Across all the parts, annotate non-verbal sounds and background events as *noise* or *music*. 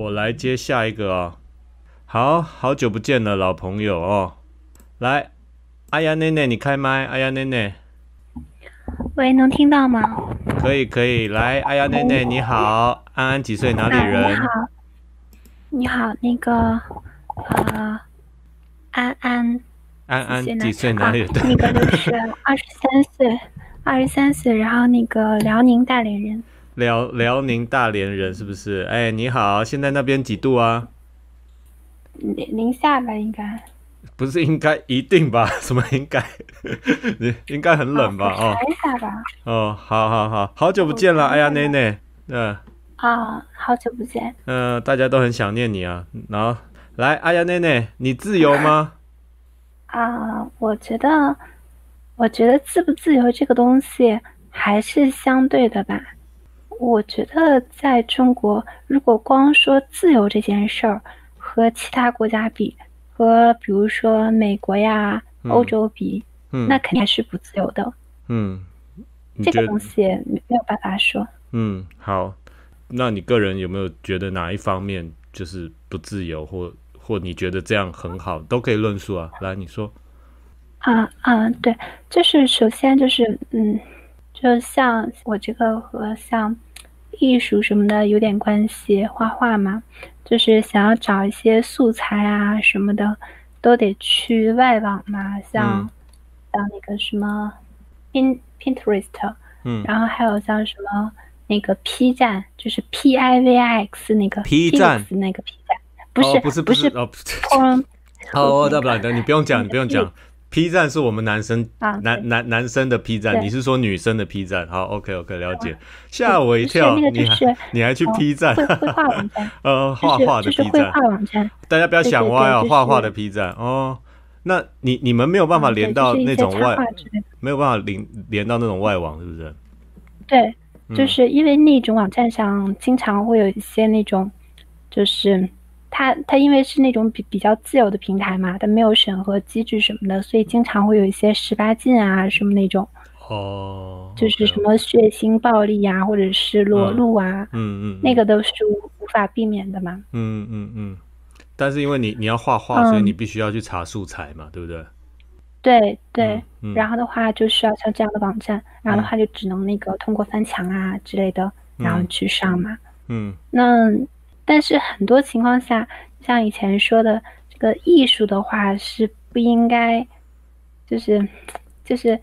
我来接下一个哦。好好久不见了，老朋友哦。来，哎呀，奶奶，你开麦。哎呀，奶奶，喂，能听到吗？可以，可以。来，哎呀，奶奶，你好，安安几岁？哪里人？你好，你好，那个，呃，安安，安安几岁？哪里人？那个就是二十三岁，二十三岁，然后那个辽宁大连人。辽辽宁大连人是不是？哎，你好，现在那边几度啊？零零下吧，应该。不是应该一定吧？*laughs* 什么应该？你应该很冷吧？哦。一下吧。哦，好好好，好久不见了，哎呀，奶奶，嗯。啊，好久不见。嗯，大家都很想念你啊。然后来，哎呀，奶奶，你自由吗？啊，我觉得，我觉得自不自由这个东西还是相对的吧。我觉得在中国，如果光说自由这件事儿，和其他国家比，和比如说美国呀、欧洲比，那肯定还是不自由的。嗯，这个东西没有办法说。嗯，好，那你个人有没有觉得哪一方面就是不自由，或或你觉得这样很好，都可以论述啊。来，你说。啊啊，对，就是首先就是嗯，就像我这个和像。艺术什么的有点关系，画画嘛，就是想要找一些素材啊什么的，都得去外网嘛，像像那个什么 Pin Pinterest，嗯，然后还有像什么那个 P 站，就是 P I V I X 那个 P 站那个 P 站，不是不是不是哦，哦，大不了的，*laughs* 你不用讲，你不用讲。P 站是我们男生男男男生的 P 站，你是说女生的 P 站？好，OK OK，了解。吓我一跳，你还 *laughs* 你还去 P 站？绘画网站。*laughs* 呃，画画的 P 站。绘画网站。大家不要想歪哦，画画的 P 站哦。那你你们没有办法连到那种外，没有办法连连到那种外网，是不是？对，就是因为那种网站上经常会有一些那种，就是。它它因为是那种比比较自由的平台嘛，它没有审核机制什么的，所以经常会有一些十八禁啊什么那种。哦。就是什么血腥暴力啊，或者是裸露啊，嗯嗯，那个都是无无法避免的嘛。嗯嗯嗯。但是因为你你要画画，所以你必须要去查素材嘛，对不对？对对。然后的话就需要像这样的网站，然后的话就只能那个通过翻墙啊之类的，然后去上嘛。嗯。那。但是很多情况下，像以前说的这个艺术的话是不应该，就是，就是，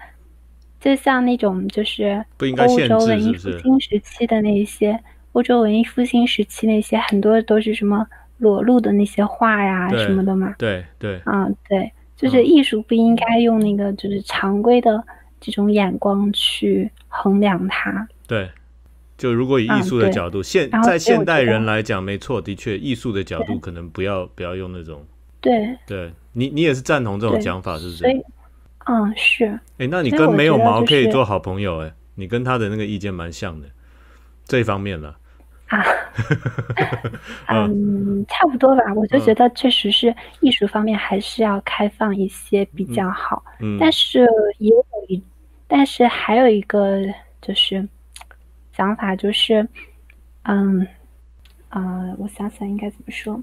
就像那种就是欧洲文艺复兴时期的那些欧洲文艺复兴时期那些很多都是什么裸露的那些画呀什么的嘛。对对。嗯，对，就是艺术不应该用那个就是常规的这种眼光去衡量它。对。就如果以艺术的角度，现在现代人来讲，没错，的确，艺术的角度可能不要不要用那种。对，对你你也是赞同这种讲法，是不是？嗯，是。哎，那你跟没有毛可以做好朋友？哎，你跟他的那个意见蛮像的，这一方面了。*laughs* 啊，嗯，差不多吧。我就觉得确实是艺术方面还是要开放一些比较好。嗯，但是也有一，但是还有一个就是。想法就是，嗯，呃，我想想应该怎么说。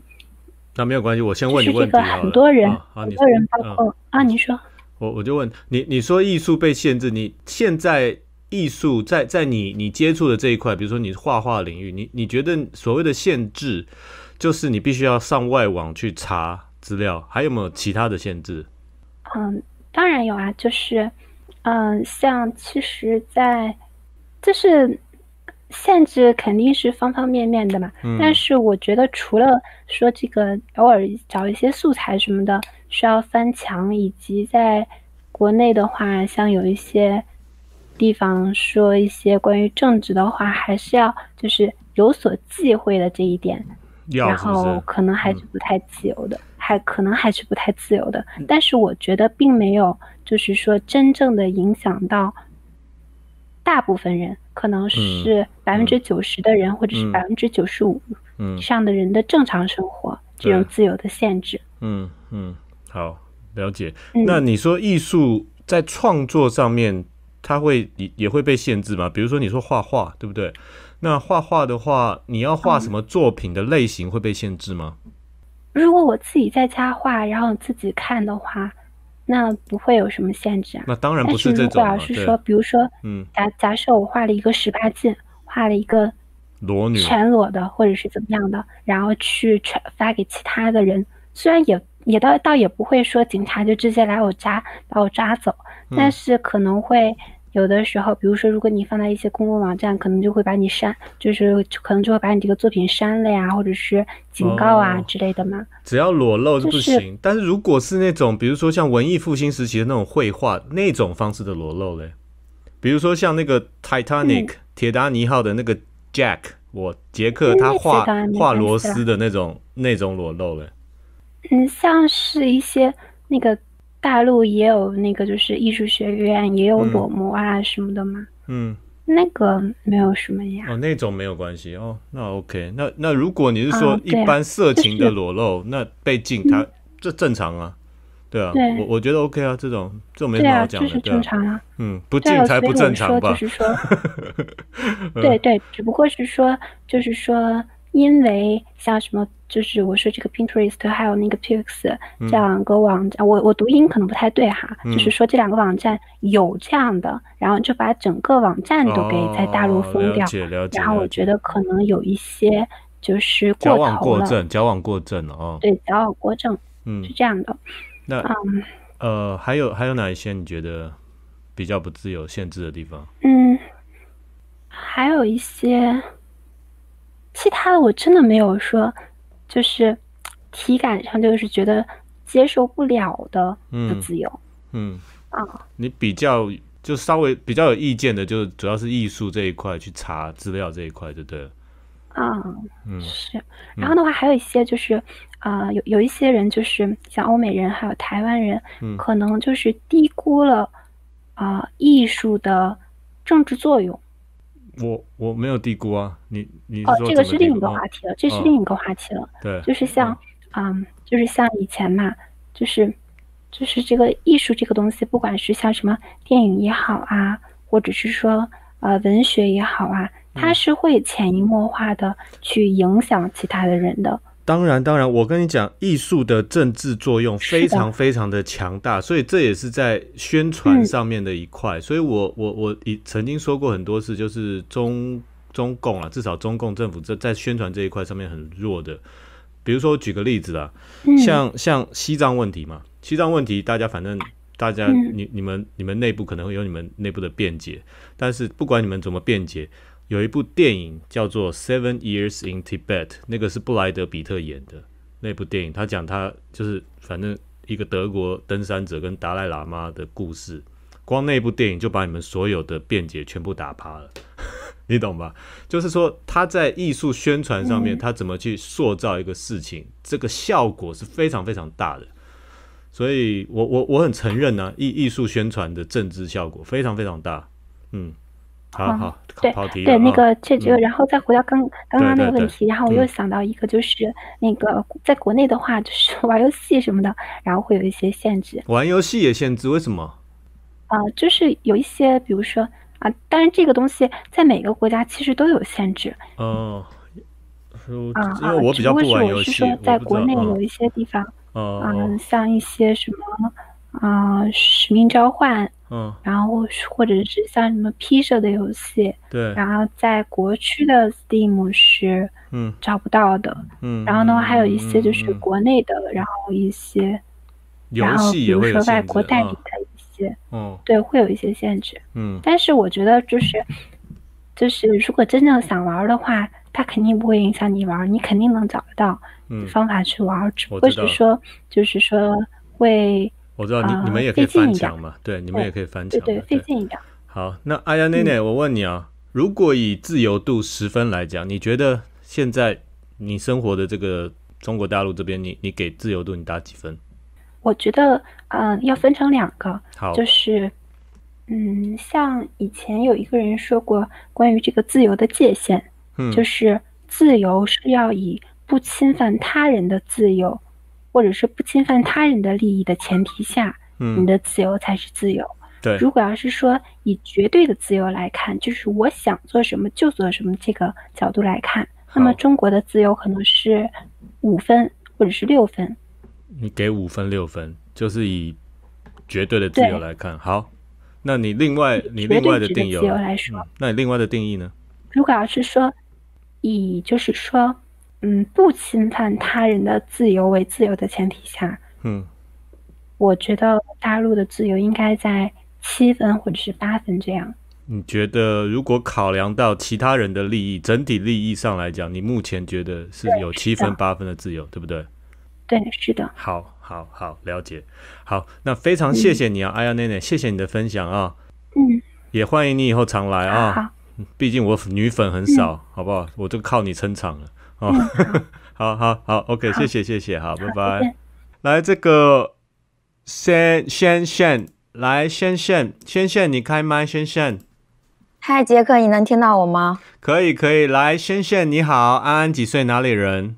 那没有关系，我先问你问题很多人，很多人包括啊，你说。我我就问你，你说艺术被限制，你现在艺术在在你你接触的这一块，比如说你画画领域，你你觉得所谓的限制，就是你必须要上外网去查资料，还有没有其他的限制？嗯，当然有啊，就是，嗯，像其实，在就是。限制肯定是方方面面的嘛，但是我觉得除了说这个偶尔找一些素材什么的需要翻墙，以及在国内的话，像有一些地方说一些关于政治的话，还是要就是有所忌讳的这一点，然后可能还是不太自由的，还可能还是不太自由的。但是我觉得并没有就是说真正的影响到大部分人。可能是百分之九十的人，或者是百分之九十五以上的人的正常生活，这种自由的限制。嗯嗯，好了解。那你说艺术在创作上面它会也也会被限制吗？比如说你说画画，对不对？那画画的话，你要画什么作品的类型会被限制吗？如果我自己在家画，然后自己看的话，那不会有什么限制啊。那当然不是这种。但是如果是说，比如说，嗯，假假设我画了一个十八禁，画了一个裸女全裸的，或者是怎么样的，然后去传发给其他的人，虽然也也倒倒也不会说警察就直接来我家把我抓走，但是可能会。有的时候，比如说，如果你放在一些公共网站，可能就会把你删，就是可能就会把你这个作品删了呀，或者是警告啊之类的嘛。只要裸露是不行，但是如果是那种，比如说像文艺复兴时期的那种绘画那种方式的裸露嘞，比如说像那个 Titanic 铁达尼号的那个 Jack，我杰克他画画螺丝的那种那种裸露嘞。嗯，像是一些那个。大陆也有那个，就是艺术学院也有裸模啊什么的吗。嗯，那个没有什么呀。哦，那种没有关系哦。那 OK，那那如果你是说一般色情的裸露，那被禁，它这正常啊。对啊，我我觉得 OK 啊，这种这种没什么好讲的，对啊，正常啊。嗯，不禁才不正常吧？就是说，*laughs* 对对，只不过是说，就是说。因为像什么，就是我说这个 Pinterest 还有那个 Pix 这两个网站，我我读音可能不太对哈，就是说这两个网站有这样的，然后就把整个网站都给在大陆封掉，然后我觉得可能有一些就是矫枉过正，矫枉过正了哦。对，矫枉过正，嗯，是这样的。那嗯呃，还有还有哪一些你觉得比较不自由限制的地方？嗯，还有一些。其他的我真的没有说，就是体感上就是觉得接受不了的不自由。嗯啊，你比较就稍微比较有意见的，就是主要是艺术这一块去查资料这一块，对不对？啊，嗯是。然后的话，还有一些就是啊，有有一些人就是像欧美人还有台湾人，可能就是低估了啊艺术的政治作用。我我没有低估啊，你你哦，这个是另一个话题了，这是另一个话题了。对，就是像，嗯，就是像以前嘛，就是就是这个艺术这个东西，不管是像什么电影也好啊，或者是说呃文学也好啊，它是会潜移默化的去影响其他的人的。当然，当然，我跟你讲，艺术的政治作用非常非常的强大，所以这也是在宣传上面的一块。所以我我我已曾经说过很多次，就是中中共啊，至少中共政府这在宣传这一块上面很弱的。比如说举个例子啊，像像西藏问题嘛，西藏问题大家反正大家你你们你们内部可能会有你们内部的辩解，但是不管你们怎么辩解。有一部电影叫做《Seven Years in Tibet》，那个是布莱德比特演的那部电影。他讲他就是反正一个德国登山者跟达赖喇嘛的故事，光那部电影就把你们所有的辩解全部打趴了，*laughs* 你懂吧？就是说他在艺术宣传上面，他怎么去塑造一个事情，这个效果是非常非常大的。所以我我我很承认呢，艺艺术宣传的政治效果非常非常大，嗯。好好，对对，那个这就，然后再回到刚刚刚那个问题，然后我又想到一个，就是那个在国内的话，就是 *laughs* 玩游戏什么的，然后会有一些限制。玩游戏也限制？为什么？啊，就是有一些，比如说啊，当然这个东西在每个国家其实都有限制。哦，啊，因为我比较不玩游戏，是说在国内有一些地方，嗯，像一些什么。啊，使命召唤，嗯，然后或者是像什么披萨的游戏，对，然后在国区的 Steam 是嗯。找不到的，嗯，然后的话还有一些就是国内的，然后一些游戏，比如说外国代理的一些，嗯，对，会有一些限制，嗯，但是我觉得就是就是如果真正想玩的话，它肯定不会影响你玩，你肯定能找得到方法去玩，只不过是说就是说会。我知道你你们也可以翻墙嘛，对，你们也可以翻墙，对，费劲一点。好，那阿呀，奶奶，我问你啊，如果以自由度十分来讲，你觉得现在你生活的这个中国大陆这边，你你给自由度你打几分？我觉得，嗯，要分成两个，好，就是，嗯，像以前有一个人说过关于这个自由的界限，嗯，就是自由是要以不侵犯他人的自由。或者是不侵犯他人的利益的前提下，嗯你的自由才是自由。对，如果要是说以绝对的自由来看，就是我想做什么就做什么这个角度来看，那么中国的自由可能是五分或者是六分。你给五分六分，就是以绝对的自由来看。好，那你另外你另外的定义来说，那你另外的定义呢？如果要是说以就是说，嗯，不侵犯他人的自由为自由的前提下，嗯，我觉得大陆的自由应该在七分或者是八分这样。你觉得如果考量到其他人的利益，整体利益上来讲，你目前觉得是有七分八分的自由，对不对？对，是的。好，好，好，了解。好，那非常谢谢你啊，哎呀，奶奶，谢谢你的分享啊。嗯。也欢迎你以后常来啊。好。毕竟我女粉很少，好不好？我就靠你撑场了。哦。*laughs* 好好好，OK，谢谢谢谢，好，拜拜。来，这个先先先来先先先先，你开麦，先先。嗨，杰克，你能听到我吗？可以可以，来，先先你好，安安几岁？哪里人？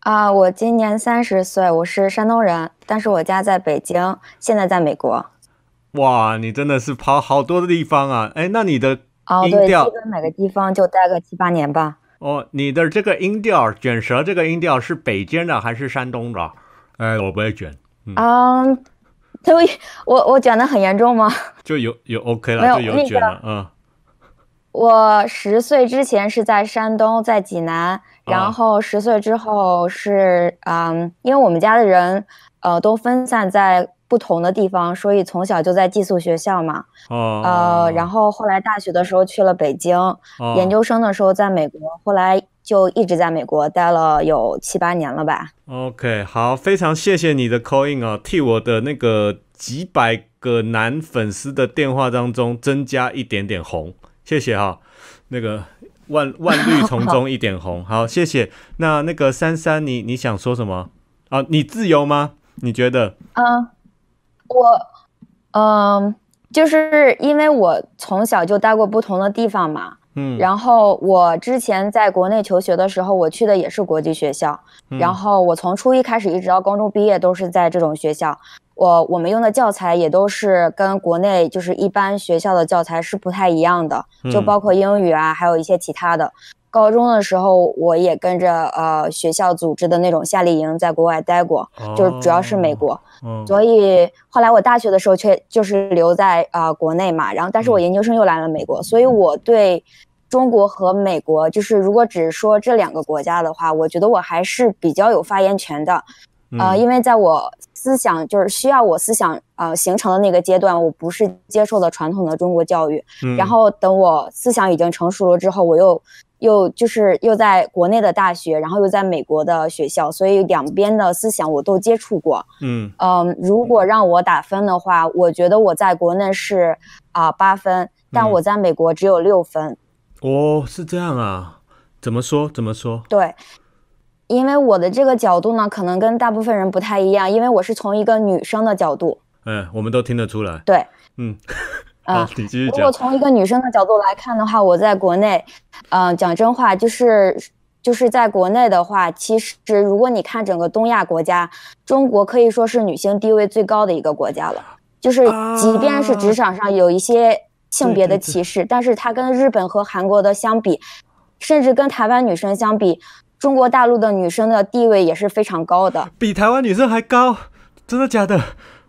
啊，我今年三十岁，我是山东人，但是我家在北京，现在在美国。哇，你真的是跑好多的地方啊！哎，那你的音调，基本每个地方就待个七八年吧。哦，你的这个音调，卷舌这个音调是北京的还是山东的？哎，我不会卷。嗯，都我我卷的很严重吗？就有有 OK 了，就有卷了。嗯，我十岁之前是在山东，在济南。然后十岁之后是嗯，因为我们家的人呃都分散在不同的地方，所以从小就在寄宿学校嘛。哦。呃，然后后来大学的时候去了北京，研究生的时候在美国，后来就一直在美国待了有七八年了吧。OK，好，非常谢谢你的 call in 啊，替我的那个几百个男粉丝的电话当中增加一点点红，谢谢哈，那个。万万绿丛中一点红，好，谢谢。那那个珊珊，你你想说什么啊？你自由吗？你觉得？嗯，我，嗯，就是因为我从小就待过不同的地方嘛，嗯，然后我之前在国内求学的时候，我去的也是国际学校，然后我从初一开始一直到高中毕业都是在这种学校。我我们用的教材也都是跟国内就是一般学校的教材是不太一样的，就包括英语啊，还有一些其他的。高中的时候我也跟着呃学校组织的那种夏令营在国外待过，就主要是美国。所以后来我大学的时候却就是留在啊国内嘛，然后但是我研究生又来了美国，所以我对中国和美国就是如果只说这两个国家的话，我觉得我还是比较有发言权的。呃，因为在我思想就是需要我思想呃形成的那个阶段，我不是接受了传统的中国教育。然后等我思想已经成熟了之后，我又又就是又在国内的大学，然后又在美国的学校，所以两边的思想我都接触过。嗯嗯，如果让我打分的话，我觉得我在国内是啊八分，但我在美国只有六分。哦，是这样啊？怎么说？怎么说？对。因为我的这个角度呢，可能跟大部分人不太一样，因为我是从一个女生的角度。嗯，我们都听得出来。对，嗯，好，你继续讲。如果从一个女生的角度来看的话，我在国内，嗯，讲真话，就是就是在国内的话，其实如果你看整个东亚国家，中国可以说是女性地位最高的一个国家了。就是即便是职场上有一些性别的歧视，但是它跟日本和韩国的相比，甚至跟台湾女生相比。中国大陆的女生的地位也是非常高的，比台湾女生还高，真的假的？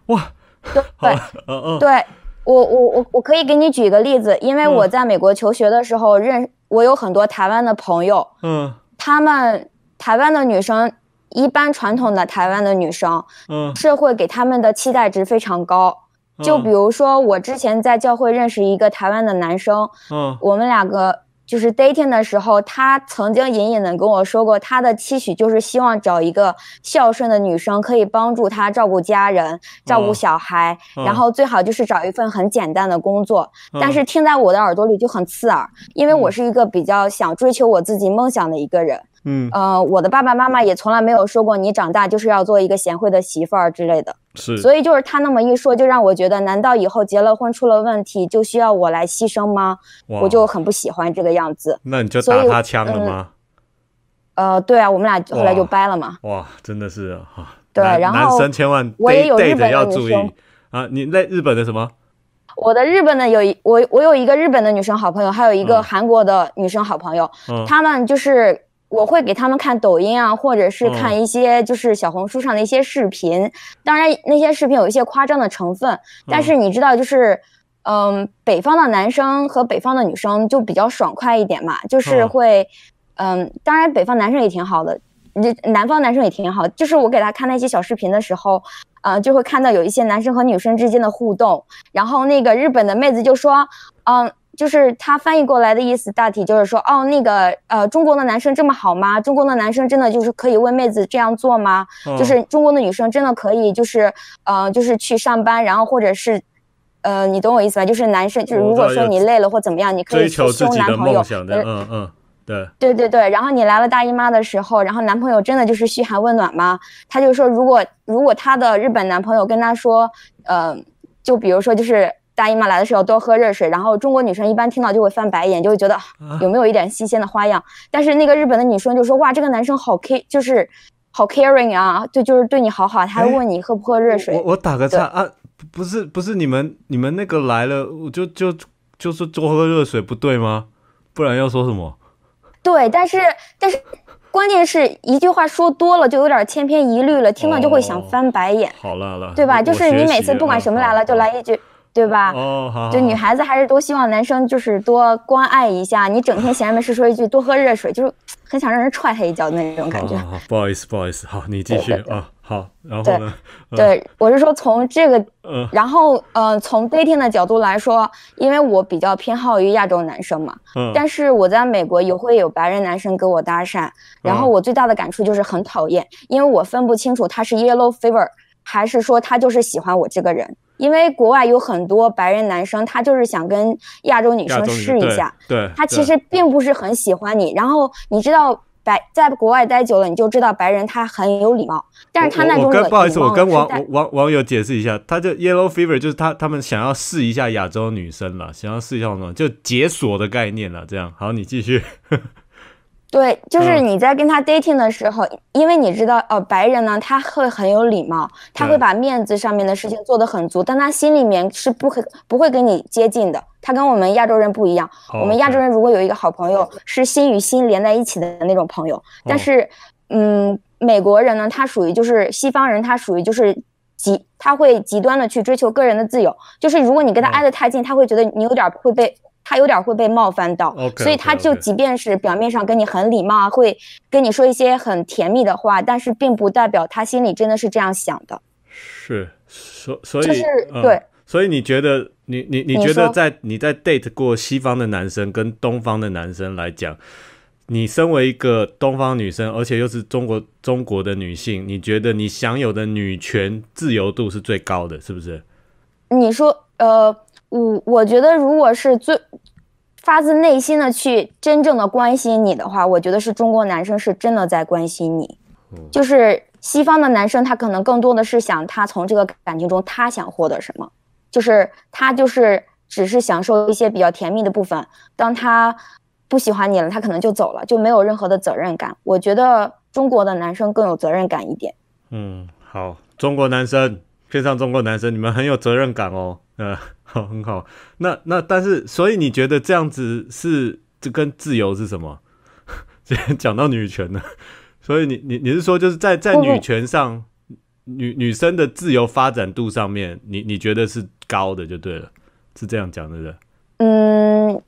哇！对对，嗯嗯，对我我我我可以给你举一个例子，因为我在美国求学的时候认我有很多台湾的朋友，嗯，他们台湾的女生一般传统的台湾的女生，嗯，社会给他们的期待值非常高，就比如说我之前在教会认识一个台湾的男生，嗯，我们两个。就是 dating 的时候，他曾经隐隐的跟我说过，他的期许就是希望找一个孝顺的女生，可以帮助他照顾家人、照顾小孩，然后最好就是找一份很简单的工作。但是听在我的耳朵里就很刺耳，因为我是一个比较想追求我自己梦想的一个人。嗯，呃，我的爸爸妈妈也从来没有说过你长大就是要做一个贤惠的媳妇儿之类的。是，所以就是他那么一说，就让我觉得，难道以后结了婚出了问题就需要我来牺牲吗？我就很不喜欢这个样子。那你就打他枪了吗？呃，对啊，我们俩后来就掰了嘛。哇，真的是啊。对，然后男生千万我也有日本的要注意啊！你在日本的什么？我的日本的有一我我有一个日本的女生好朋友，还有一个韩国的女生好朋友，他们就是我会给他们看抖音啊，或者是看一些就是小红书上的一些视频。当然那些视频有一些夸张的成分，但是你知道就是嗯，北方的男生和北方的女生就比较爽快一点嘛，就是会嗯，当然北方男生也挺好的。这南方男生也挺好，就是我给他看那些小视频的时候，呃，就会看到有一些男生和女生之间的互动，然后那个日本的妹子就说，嗯，就是他翻译过来的意思，大体就是说，哦，那个呃，中国的男生这么好吗？中国的男生真的就是可以为妹子这样做吗？就是中国的女生真的可以，就是呃，就是去上班，然后或者是，呃，你懂我意思吧？就是男生，就是如果说你累了或怎么样，你可以去收男朋友，嗯嗯。对对对对，然后你来了大姨妈的时候，然后男朋友真的就是嘘寒问暖吗？他就说，如果如果他的日本男朋友跟他说，呃，就比如说就是大姨妈来的时候多喝热水，然后中国女生一般听到就会翻白眼，就会觉得有没有一点新鲜的花样。但是那个日本的女生就说，哇，这个男生好 care，就是好 caring 啊，对就是对你好好，他还问你喝不喝热水。我我打个岔啊，不是不是你们你们那个来了，我就就就是多喝热水不对吗？不然要说什么？对，但是但是，关键是一句话说多了就有点千篇一律了，听了就会想翻白眼。好了了，对吧？就是你每次不管什么来了，就来一句。对吧？哦，好。就女孩子还是多希望男生就是多关爱一下。你整天闲着没事说一句多喝热水，就是很想让人踹他一脚的那种感觉。好，不好意思，不好意思。好，你继续啊。好，然后呢？对，我是说从这个，然后呃，从 dating 的角度来说，因为我比较偏好于亚洲男生嘛。嗯。但是我在美国也会有白人男生跟我搭讪，然后我最大的感触就是很讨厌，因为我分不清楚他是 yellow fever 还是说他就是喜欢我这个人。因为国外有很多白人男生，他就是想跟亚洲女生试一下，对，他其实并不是很喜欢你。然后你知道白在国外待久了，你就知道白人他很有礼貌，但是他那种不好意思，我跟网网网友解释一下，他就 yellow fever 就是他他们想要试一下亚洲女生了，想要试一下什么，就解锁的概念了。这样好，你继续。对，就是你在跟他 dating 的时候，因为你知道，呃，白人呢，他会很有礼貌，他会把面子上面的事情做得很足，但他心里面是不会不会跟你接近的。他跟我们亚洲人不一样，我们亚洲人如果有一个好朋友，是心与心连在一起的那种朋友。但是，嗯，美国人呢，他属于就是西方人，他属于就是极，他会极端的去追求个人的自由。就是如果你跟他挨得太近，他会觉得你有点会被。他有点会被冒犯到，所以他就即便是表面上跟你很礼貌啊，会跟你说一些很甜蜜的话，但是并不代表他心里真的是这样想的。是，所所以就是对，所以你觉得你你你觉得在你在 date 过西方的男生跟东方的男生来讲，你身为一个东方女生，而且又是中国中国的女性，你觉得你享有的女权自由度是最高的，是不是？你说，呃。我我觉得，如果是最发自内心的去真正的关心你的话，我觉得是中国男生是真的在关心你。就是西方的男生，他可能更多的是想他从这个感情中他想获得什么，就是他就是只是享受一些比较甜蜜的部分。当他不喜欢你了，他可能就走了，就没有任何的责任感。我觉得中国的男生更有责任感一点。嗯，好，中国男生，偏上中国男生，你们很有责任感哦。呃。好，很好。那那但是，所以你觉得这样子是这跟自由是什么？*laughs* 讲到女权呢？所以你你你是说，就是在在女权上，女女生的自由发展度上面，你你觉得是高的就对了，是这样讲的对？嗯，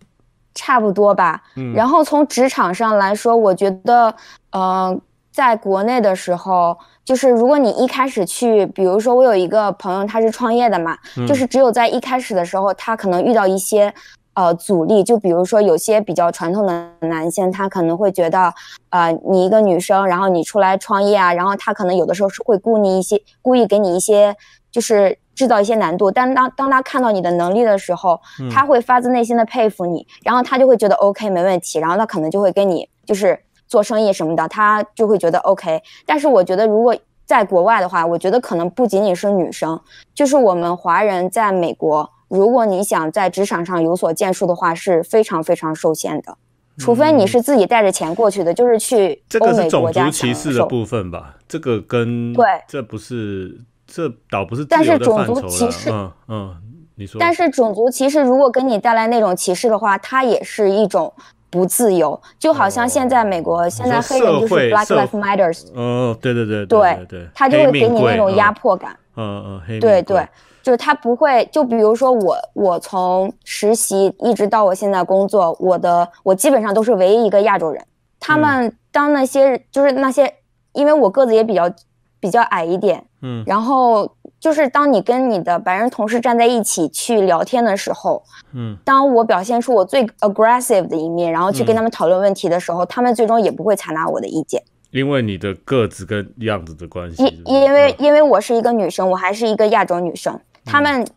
差不多吧。嗯。然后从职场上来说，我觉得，呃，在国内的时候。就是如果你一开始去，比如说我有一个朋友，他是创业的嘛，就是只有在一开始的时候，他可能遇到一些呃阻力，就比如说有些比较传统的男性，他可能会觉得，呃，你一个女生，然后你出来创业啊，然后他可能有的时候是会故你一些，故意给你一些，就是制造一些难度。但当当他看到你的能力的时候，他会发自内心的佩服你，然后他就会觉得 OK 没问题，然后他可能就会跟你就是。做生意什么的，他就会觉得 OK。但是我觉得，如果在国外的话，我觉得可能不仅仅是女生，就是我们华人在美国，如果你想在职场上有所建树的话，是非常非常受限的。除非你是自己带着钱过去的，就是去欧美国家。这个是种族歧视的部分吧？这个跟对，这不是这倒不是但是种族歧视，嗯嗯。你说，但是种族歧视如果给你带来那种歧视的话，它也是一种不自由，就好像现在美国现在黑人就是 Black Lives Matter，哦，对对对对对，他就会给你那种压迫感，嗯嗯，黑对对，就是他不会，就比如说我我从实习一直到我现在工作，我的我基本上都是唯一一个亚洲人，他们当那些就是那些，因为我个子也比较比较矮一点，嗯，然后。就是当你跟你的白人同事站在一起去聊天的时候，嗯，当我表现出我最 aggressive 的一面，然后去跟他们讨论问题的时候，他们最终也不会采纳我的意见，因为你的个子跟样子的关系。因因为因为我是一个女生，我还是一个亚洲女生，他们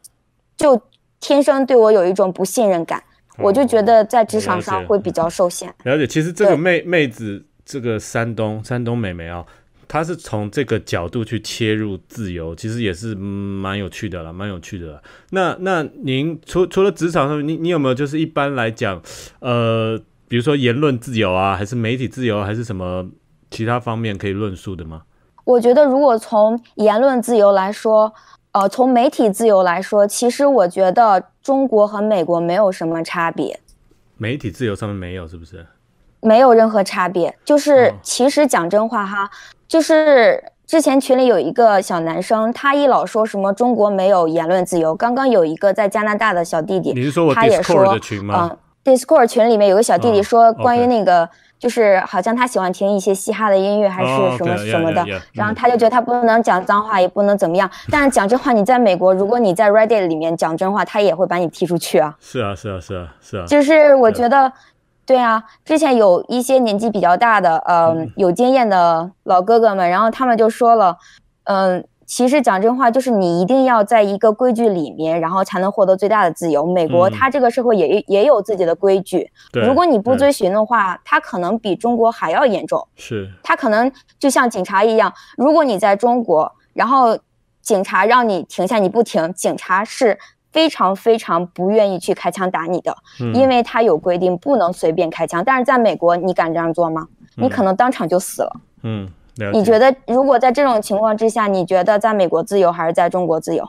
就天生对我有一种不信任感，我就觉得在职场上会比较受限。了解，其实这个妹妹子，这个山东山东美眉啊。他是从这个角度去切入自由，其实也是蛮有趣的啦，蛮有趣的。那那您除除了职场上面，你你有没有就是一般来讲，呃，比如说言论自由啊，还是媒体自由，还是什么其他方面可以论述的吗？我觉得如果从言论自由来说，呃，从媒体自由来说，其实我觉得中国和美国没有什么差别。媒体自由上面没有，是不是？没有任何差别，就是其实讲真话哈。就是之前群里有一个小男生，他一老说什么中国没有言论自由。刚刚有一个在加拿大的小弟弟，你是说我 Discord 的群吗？嗯，Discord 群里面有个小弟弟说关于那个，就是好像他喜欢听一些嘻哈的音乐还是什么什么的，然后他就觉得他不能讲脏话，也不能怎么样。但是讲真话，你在美国，如果你在 Reddit 里面讲真话，他也会把你踢出去啊。是啊，是啊，是啊，是啊。就是我觉得。对啊，之前有一些年纪比较大的，嗯，有经验的老哥哥们，然后他们就说了，嗯，其实讲真话，就是你一定要在一个规矩里面，然后才能获得最大的自由。美国它这个社会也也有自己的规矩，如果你不遵循的话，它可能比中国还要严重。是，它可能就像警察一样，如果你在中国，然后警察让你停下，你不停，警察是。非常非常不愿意去开枪打你的，因为他有规定不能随便开枪。但是在美国，你敢这样做吗？你可能当场就死了。嗯，你觉得如果在这种情况之下，你觉得在美国自由还是在中国自由？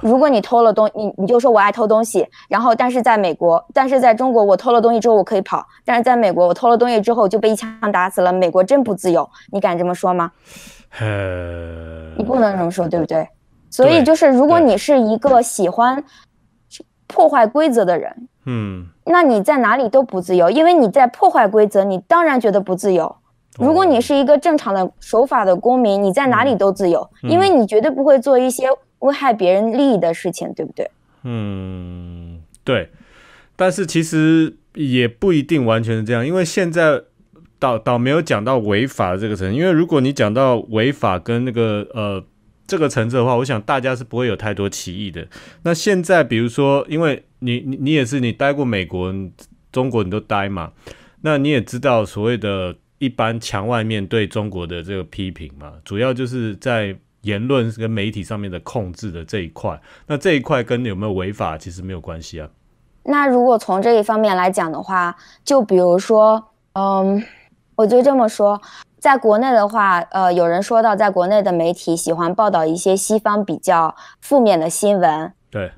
如果你偷了东，你你就说我爱偷东西，然后但是在美国，但是在中国我偷了东西之后我可以跑，但是在美国我偷了东西之后就被一枪打死了。美国真不自由，你敢这么说吗？你不能这么说，对不对？所以就是，如果你是一个喜欢破坏规则的人，嗯，那你在哪里都不自由，因为你在破坏规则，你当然觉得不自由。如果你是一个正常的守法的公民，你在哪里都自由，因为你绝对不会做一些危害别人利益的事情，对不对？嗯，对。但是其实也不一定完全是这样，因为现在倒倒没有讲到违法这个层，因为如果你讲到违法跟那个呃。这个层次的话，我想大家是不会有太多歧义的。那现在，比如说，因为你你你也是你待过美国、中国，你都待嘛，那你也知道所谓的一般墙外面对中国的这个批评嘛，主要就是在言论跟媒体上面的控制的这一块。那这一块跟有没有违法其实没有关系啊。那如果从这一方面来讲的话，就比如说，嗯，我就这么说。在国内的话，呃，有人说到，在国内的媒体喜欢报道一些西方比较负面的新闻。对。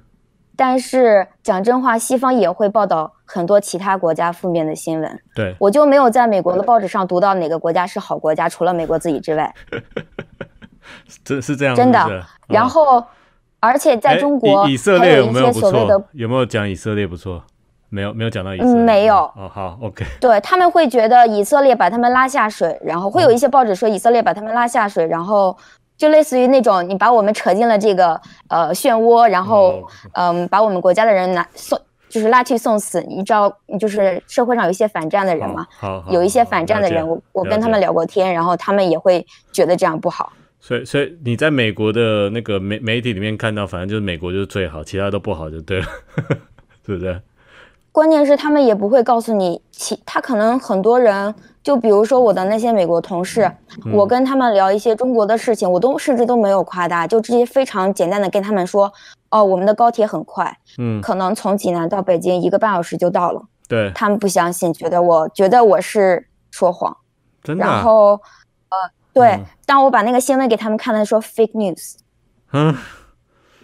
但是讲真话，西方也会报道很多其他国家负面的新闻。对。我就没有在美国的报纸上读到哪个国家是好国家，除了美国自己之外。*laughs* 这是这样。真的。然后，而且在中国，以色列有没有不错？有没有讲以色列不错？没有没有讲到以色列，没有。哦，好，OK，对他们会觉得以色列把他们拉下水，然后会有一些报纸说以色列把他们拉下水，然后就类似于那种你把我们扯进了这个呃漩涡，然后嗯把我们国家的人拿送就是拉去送死，你知道就是社会上有一些反战的人嘛，有一些反战的人，我我跟他们聊过天，然后他们也会觉得这样不好。所以所以你在美国的那个媒媒体里面看到，反正就是美国就是最好，其他都不好就对了，*laughs* 是不是？关键是他们也不会告诉你，其他可能很多人，就比如说我的那些美国同事，我跟他们聊一些中国的事情，我都甚至都没有夸大，就直接非常简单的跟他们说，哦，我们的高铁很快，嗯，可能从济南到北京一个半小时就到了。对，他们不相信，觉得我觉得我是说谎，真的。然后，呃，对，当我把那个新闻给他们看的时候，fake news，嗯。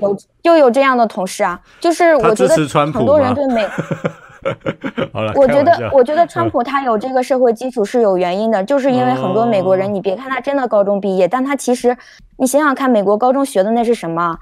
有就有这样的同事啊，就是我觉得很多人对美。*laughs* 好了，我觉得，我觉得川普他有这个社会基础是有原因的，就是因为很多美国人，你别看他真的高中毕业，但他其实，你想想看，美国高中学的那是什么？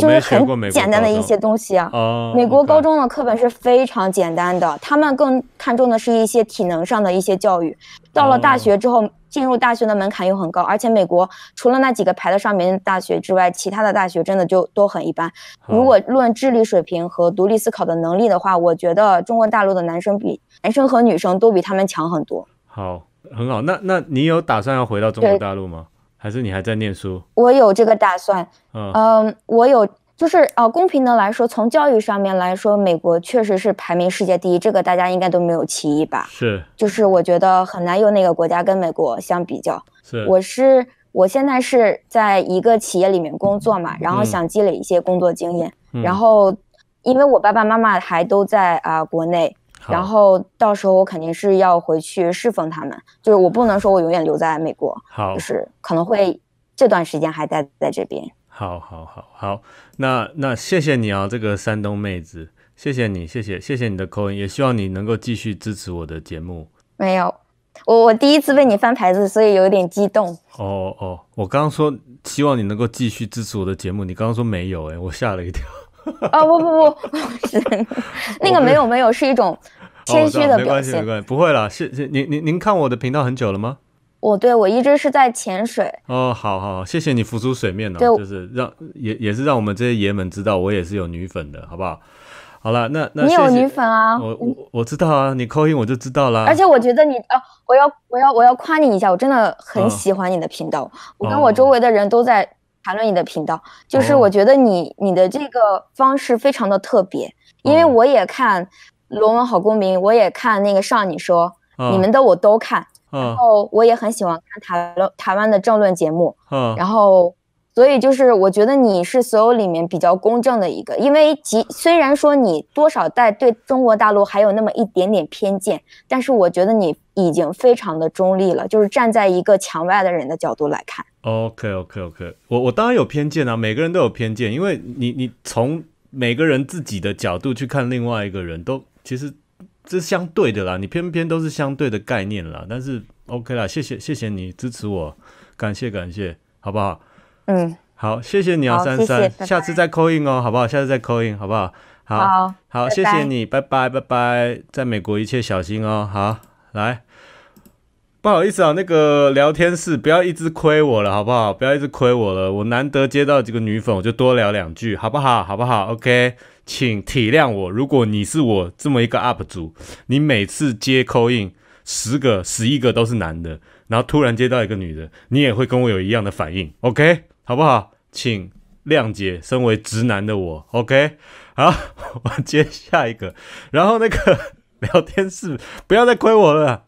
就是很简单的一些东西啊。美国高中的课本是非常简单的，他们更看重的是一些体能上的一些教育。到了大学之后。进入大学的门槛又很高，而且美国除了那几个排得上名的大学之外，其他的大学真的就都很一般。如果论智力水平和独立思考的能力的话，我觉得中国大陆的男生比男生和女生都比他们强很多。好，很好。那那你有打算要回到中国大陆吗？还是你还在念书？我有这个打算。嗯，我有。就是呃，公平的来说，从教育上面来说，美国确实是排名世界第一，这个大家应该都没有歧义吧？是，就是我觉得很难有哪个国家跟美国相比较。是，我是我现在是在一个企业里面工作嘛，然后想积累一些工作经验，然后因为我爸爸妈妈还都在啊国内，然后到时候我肯定是要回去侍奉他们，就是我不能说我永远留在美国，好，就是可能会这段时间还待在这边。好，好，好，好，那那谢谢你啊，这个山东妹子，谢谢你，谢谢，谢谢你的口音，也希望你能够继续支持我的节目。没有，我我第一次被你翻牌子，所以有点激动。哦哦，我刚刚说希望你能够继续支持我的节目，你刚刚说没有，哎，我吓了一跳。*laughs* 哦不不不，是那个没有没有，是一种谦虚的表现。没关系没关系，不会了。谢谢您您您看我的频道很久了吗？我对我一直是在潜水哦，好好，谢谢你浮出水面了，就是让也也是让我们这些爷们知道我也是有女粉的，好不好？好了，那那你有女粉啊？我我我知道啊，你扣音我就知道啦。而且我觉得你啊，我要我要我要夸你一下，我真的很喜欢你的频道，我跟我周围的人都在谈论你的频道，就是我觉得你你的这个方式非常的特别，因为我也看《罗文好公民》，我也看那个上你说，你们的我都看。然后我也很喜欢看台湾台湾的政论节目，嗯，然后所以就是我觉得你是所有里面比较公正的一个，因为即虽然说你多少在对中国大陆还有那么一点点偏见，但是我觉得你已经非常的中立了，就是站在一个墙外的人的角度来看。OK OK OK，我我当然有偏见啊，每个人都有偏见，因为你你从每个人自己的角度去看另外一个人都其实。这是相对的啦，你偏偏都是相对的概念啦。但是 OK 啦，谢谢谢谢你支持我，感谢感谢，好不好？嗯，好，谢谢你啊，珊珊，下次再扣印哦，好不好？下次再扣印，好不好？好，好，谢谢你，拜拜拜拜，在美国一切小心哦，好，来，不好意思啊，那个聊天室不要一直亏我了，好不好？不要一直亏我了，我难得接到几个女粉，我就多聊两句，好不好？好不好？OK。请体谅我，如果你是我这么一个 UP 主，你每次接扣印十个、十一个都是男的，然后突然接到一个女的，你也会跟我有一样的反应，OK，好不好？请谅解，身为直男的我，OK，好，我接下一个，然后那个 *laughs* 聊天室不要再亏我了。